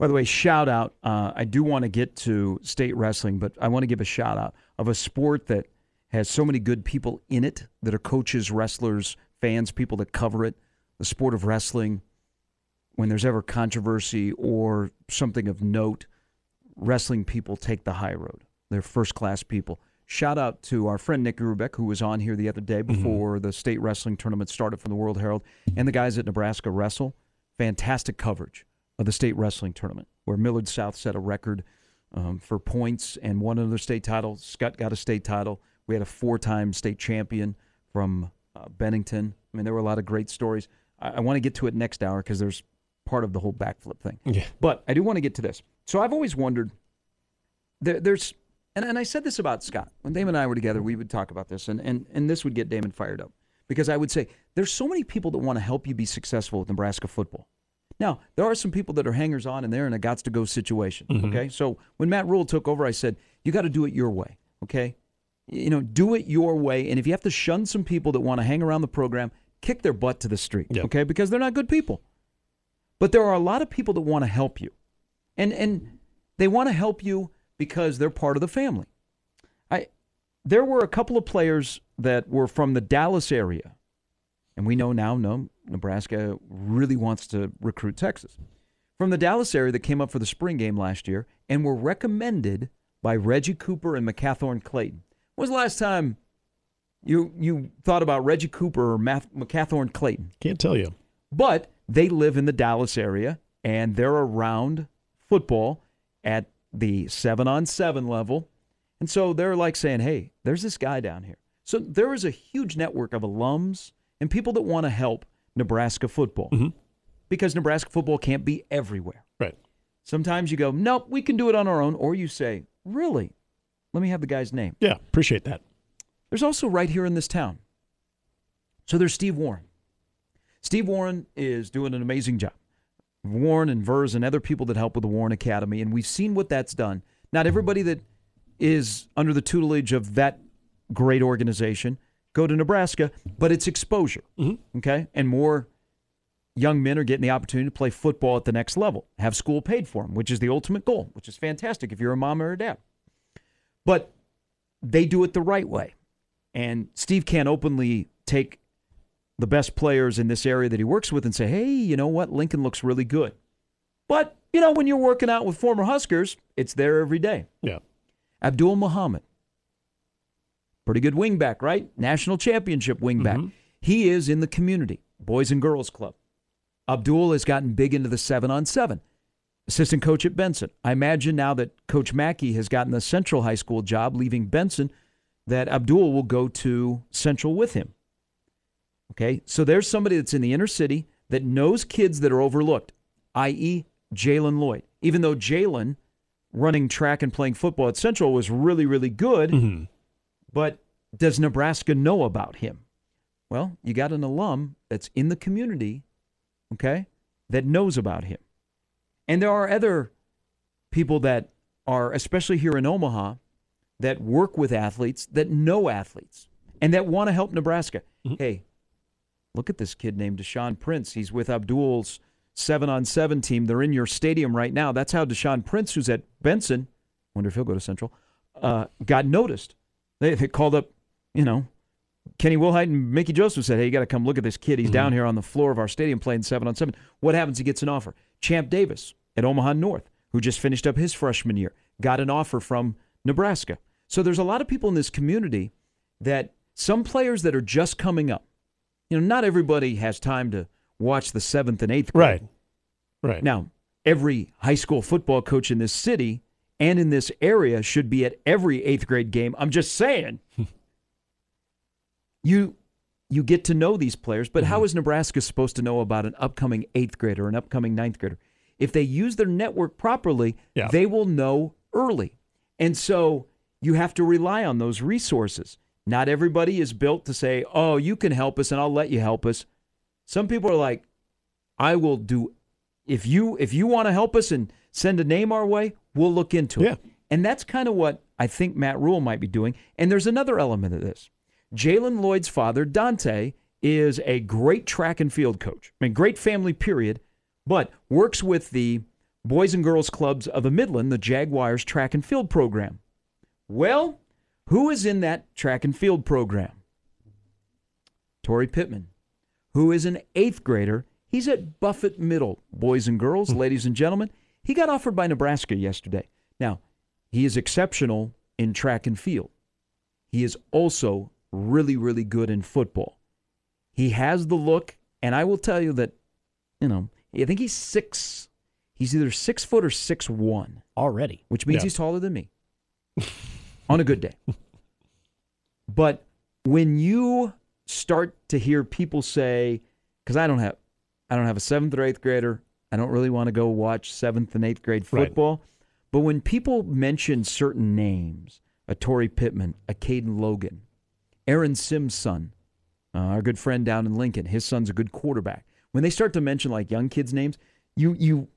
By the way, shout out. Uh, I do want to get to state wrestling, but I want to give a shout out of a sport that has so many good people in it that are coaches, wrestlers, fans, people that cover it. The sport of wrestling, when there's ever controversy or something of note, wrestling people take the high road. They're first class people. Shout out to our friend Nick Rubeck, who was on here the other day before the state wrestling tournament started from the World Herald, and the guys at Nebraska Wrestle. Fantastic coverage of the state wrestling tournament, where Millard South set a record um, for points and won another state title. Scott got a state title. We had a four time state champion from uh, Bennington. I mean, there were a lot of great stories. I, I want to get to it next hour because there's part of the whole backflip thing. Yeah. But I do want to get to this. So I've always wondered there, there's, and, and I said this about Scott. When Damon and I were together, we would talk about this, and, and, and this would get Damon fired up because I would say, there's so many people that want to help you be successful with Nebraska football. Now, there are some people that are hangers on and they're in a gots to go situation. Mm-hmm. Okay. So when Matt Rhule took over, I said, you got to do it your way. Okay. You know, do it your way. And if you have to shun some people that want to hang around the program, kick their butt to the street. Yep. Okay. Because they're not good people. But there are a lot of people that want to help you. And and they want to help you because they're part of the family. I there were a couple of players that were from the Dallas area. And we know now, no, Nebraska really wants to recruit Texas. From the Dallas area that came up for the spring game last year and were recommended by Reggie Cooper and McCathorn Clayton. When was the last time you you thought about Reggie Cooper or Math, McCathorn Clayton? Can't tell you. But they live in the Dallas area and they're around football at the seven on seven level. And so they're like saying, hey, there's this guy down here. So there is a huge network of alums and people that want to help Nebraska football mm-hmm. because Nebraska football can't be everywhere. Right. Sometimes you go, nope, we can do it on our own. Or you say, really? Let me have the guy's name. Yeah. Appreciate that. There's also right here in this town. So there's Steve Warren. Steve Warren is doing an amazing job. Warren and Vers and other people that help with the Warren Academy, and we've seen what that's done. Not everybody that is under the tutelage of that great organization go to Nebraska, but it's exposure. Mm-hmm. Okay, and more young men are getting the opportunity to play football at the next level, have school paid for them, which is the ultimate goal, which is fantastic if you're a mom or a dad. But they do it the right way. And Steve can't openly take the best players in this area that he works with and say, hey, you know what? Lincoln looks really good. But, you know, when you're working out with former Huskers, it's there every day. Yeah. Abdul Muhammad, pretty good wingback, right? National championship wingback. Mm-hmm. He is in the community, Boys and Girls Club. Abdul has gotten big into the seven on seven. Assistant coach at Benson. I imagine now that Coach Mackey has gotten the Central High School job, leaving Benson, that Abdul will go to Central with him. Okay, so there's somebody that's in the inner city that knows kids that are overlooked, i.e., Jalen Lloyd. Even though Jalen, running track and playing football at Central, was really, really good, mm-hmm. But does Nebraska know about him? Well, you got an alum that's in the community, okay, that knows about him. And there are other people that are, especially here in Omaha, that work with athletes, that know athletes, and that want to help Nebraska. Hey, look at this kid named Deshaun Prince. He's with Abdul's seven on seven team. They're in your stadium right now. That's how Deshaun Prince, who's at Benson, wonder if he'll go to Central, uh, got noticed. They, they called up, you know, Kenny Wilhite and Mickey Joseph said, Hey, you got to come look at this kid. He's down mm-hmm. here on the floor of our stadium playing seven on seven. What happens? He gets an offer. Champ Davis at Omaha North, who just finished up his freshman year, got an offer from Nebraska. So there's a lot of people in this community that some players that are just coming up. You know, not everybody has time to watch the seventh and eighth grade. Right. Right. Now, every high school football coach in this city and in this area should be at every eighth grade game. I'm just saying. you you get to know these players, but how mm-hmm. is Nebraska supposed to know about an upcoming eighth grader, an upcoming ninth grader? if they use their network properly, Yeah. they will know early. And so you have to rely on those resources. Not everybody is built to say, "Oh, you can help us and I'll let you help us." Some people are like, "I will do if you if you want to help us and send a name our way, we'll look into Yeah. it." And that's kind of what I think Matt Rhule might be doing. And there's another element of this. Jalen Lloyd's father, Dante, is a great track and field coach. I mean, great family, period, but works with the Boys and Girls Clubs of the Midland, the Jaguars track and field program. Well, who is in that track and field program? Torrey Pittman, who is an eighth grader. He's at Buffett Middle, boys and girls, hmm. ladies and gentlemen. He got offered by Nebraska yesterday. Now, he is exceptional in track and field. He is also really, really good in football. He has the look, and I will tell you that, you know, I think he's six. He's either six foot or six one, already. which means Yeah. he's taller than me on a good day. But when you start to hear people say, because I don't have, I don't have a seventh or eighth grader. I don't really want to go watch seventh and eighth grade Right. football. But when people mention certain names, a Torrey Pittman, a Caden Logan, Aaron Sims' son, uh, our good friend down in Lincoln, his son's a good quarterback. When they start to mention like young kids' names, you you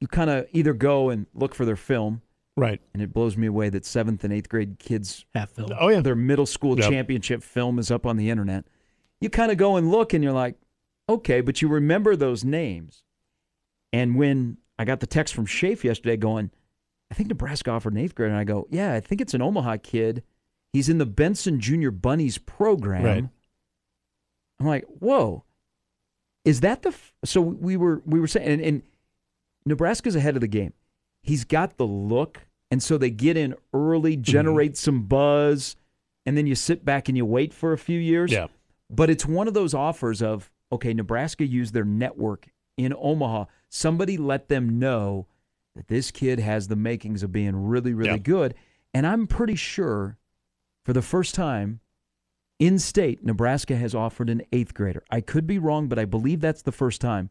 you kind of either go and look for their film, Right. and it blows me away that seventh and eighth grade kids Half film. Oh yeah. their middle school Yep. championship film is up on the internet. You kind of go and look and you're like, okay, but you remember those names. And when I got the text from Shafe yesterday going, I think Nebraska offered an eighth grader, and I go, yeah, I think it's an Omaha kid. He's in the Benson Junior Bunnies program. Right. I'm like, whoa, is that the? F-? So we were we were saying, and, and Nebraska's ahead of the game. He's got the look, and so they get in early, mm-hmm. generate some buzz, and then you sit back and you wait for a few years. Yeah. But it's one of those offers of okay, Nebraska used their network in Omaha. Somebody let them know that this kid has the makings of being really, really Yeah. good. And I'm pretty sure for the first time in state, Nebraska has offered an eighth grader. I could be wrong, but I believe that's the first time.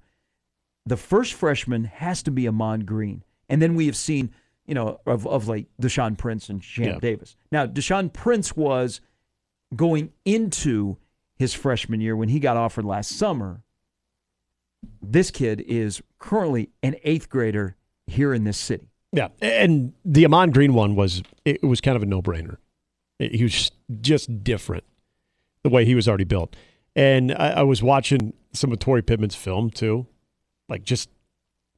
The first freshman has to be Ahman Green. And then we have seen, you know, of, of like Deshaun Prince and Champ Yeah. Davis. Now, Deshaun Prince was going into his freshman year when he got offered last summer. This kid is currently an eighth grader here in this city. Yeah, and the Ahman Green one was it was kind of a no brainer. He was just different the way he was already built. And I, I was watching some of Torrey Pittman's film too, like just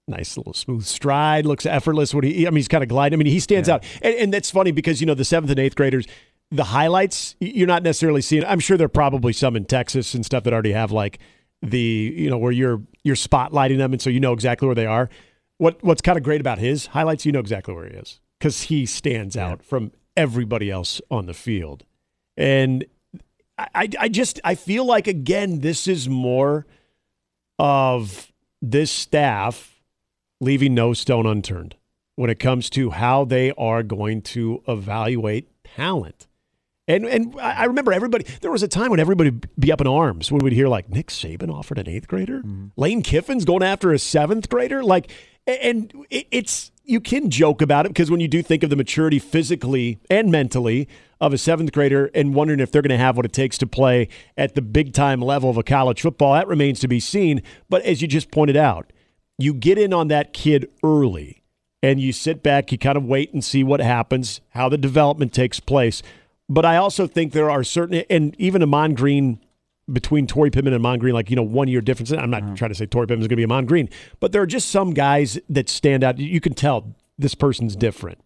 nice little smooth stride, looks effortless. What he, I mean, he's kind of gliding. I mean, he stands Yeah. out, and, and that's funny because you know the seventh and eighth graders, the highlights you're not necessarily seeing. I'm sure there are probably some in Texas and stuff that already have like the you know where you're you're spotlighting them, and so you know exactly where they are. What what's kind of great about his highlights, you know exactly where he is because he stands out from everybody else on the field, and I, I I just I feel like again this is more of this staff leaving no stone unturned when it comes to how they are going to evaluate talent. And and I I remember everybody. There was a time when everybody would be up in arms when we'd hear like Nick Saban offered an eighth grader, mm-hmm. Lane Kiffin's going after a seventh grader. Like, and it's you can joke about it because when you do think of the maturity physically and mentally of a seventh grader and wondering if they're going to have what it takes to play at the big time level of a college football, that remains to be seen. But as you just pointed out, you get in on that kid early and you sit back, you kind of wait and see what happens, how the development takes place. But I also think there are certain, and even Ahman Green between Torrey Pittman and Ahman Green, like, you know, one year difference. I'm not mm-hmm. trying to say Torrey Pittman's going to be Ahman Green, but there are just some guys that stand out. You can tell this person's different.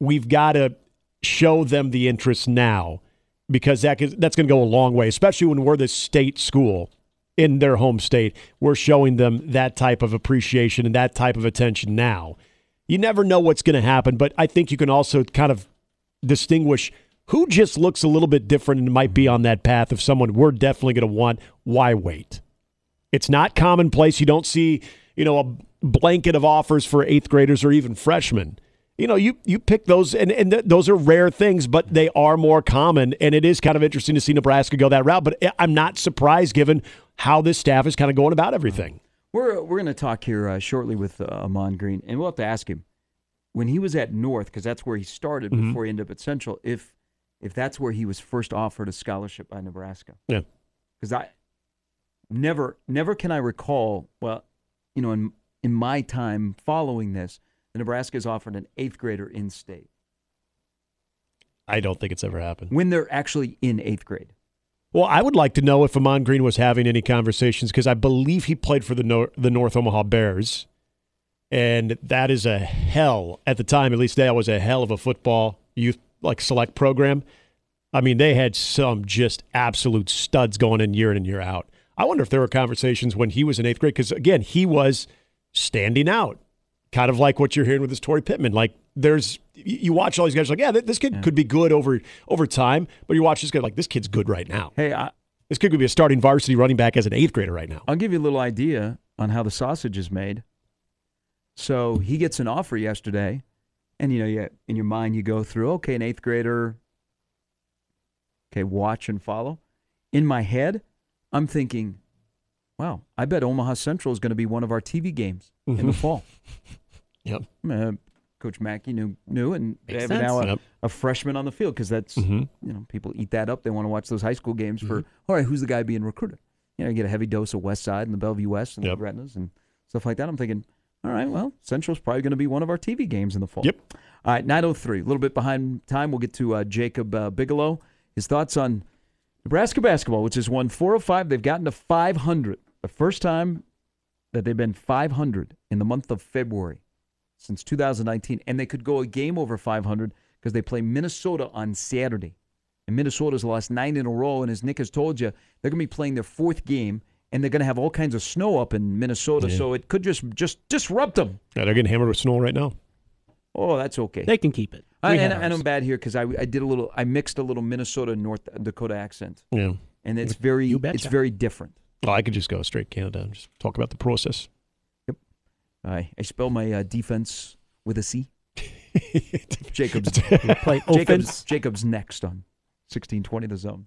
We've got to show them the interest now because that is, that's going to go a long way, especially when we're the state school in their home state. We're showing them that type of appreciation and that type of attention now. You never know what's going to happen, but I think you can also kind of distinguish who just looks a little bit different and might be on that path of someone we're definitely going to want. Why wait? It's not commonplace. You don't see, you know, a blanket of offers for eighth graders or even freshmen. You know, you you pick those, and and th- those are rare things, but they are more common. And it is kind of interesting to see Nebraska go that route. But I'm not surprised given how this staff is kind of going about everything. We're we're going to talk here uh, shortly with uh, Ahman Green, and we'll have to ask him when he was at North because that's where he started Mhm. before he ended up at Central. If if that's where he was first offered a scholarship by Nebraska, Yeah. because I never never can I recall. Well, you know, in in my time following this, the Nebraska has offered an eighth grader in state I don't think it's ever happened. when they're actually in eighth grade. Well, I would like to know if Ahman Green was having any conversations because I believe he played for the Nor- the North Omaha Bears, and that is a hell at the time. At least that was a hell of a football youth like select program. I mean, they had some just absolute studs going in year in and year out. I wonder if there were conversations when he was in eighth grade because again, he was standing out, kind of like what you're hearing with this Torrey Pittman. Like there's you watch all these guys like, yeah, this kid could be good over over time, but you watch this guy like this kid's good right now. Hey, I, This kid could be a starting varsity running back as an eighth grader right now. I'll give you a little idea on how the sausage is made. So he gets an offer yesterday, and you know, you, in your mind, you go through, okay, an eighth grader, okay, watch and follow. In my head, I'm thinking, wow, I bet Omaha Central is going to be one of our TV games in the Mhm. fall. Yep. Uh, Coach Mackey knew knew, and they Makes have now a, Yep. a freshman on the field because that's Mhm. you know people eat that up. They want to watch those high school games for all right. Who's the guy being recruited? You know, you get a heavy dose of West Side and the Bellevue West and Yep. the Retinas and stuff like that. I'm thinking, all right, well, Central's probably going to be one of our TV games in the fall. Yep. All right, 9:03, a little bit behind time. We'll get to uh, Jacob uh, Bigelow. His thoughts on Nebraska basketball, which has won 405. They've gotten to 500. The first time that they've been 500 in the month of February since 2019, and they could go a game over 500 because they play Minnesota on Saturday. And Minnesota's lost nine in a row, and as Nick has told you, they're going to be playing their fourth game, and they're going to have all kinds of snow up in Minnesota, Yeah. so it could just just disrupt them. Yeah, they're getting hammered with snow right now. Oh, that's okay. They can keep it. I, and, and, I'm bad here because I, I did a little, I mixed a little Minnesota North Dakota accent, Yeah. and it's very, You it's very different. Well, I could just go straight Canada and just talk about the process. Yep. I I spell my uh, defense with a C. Jacobs. play Jacobs. offense. Jacobs next on 1620 the zone.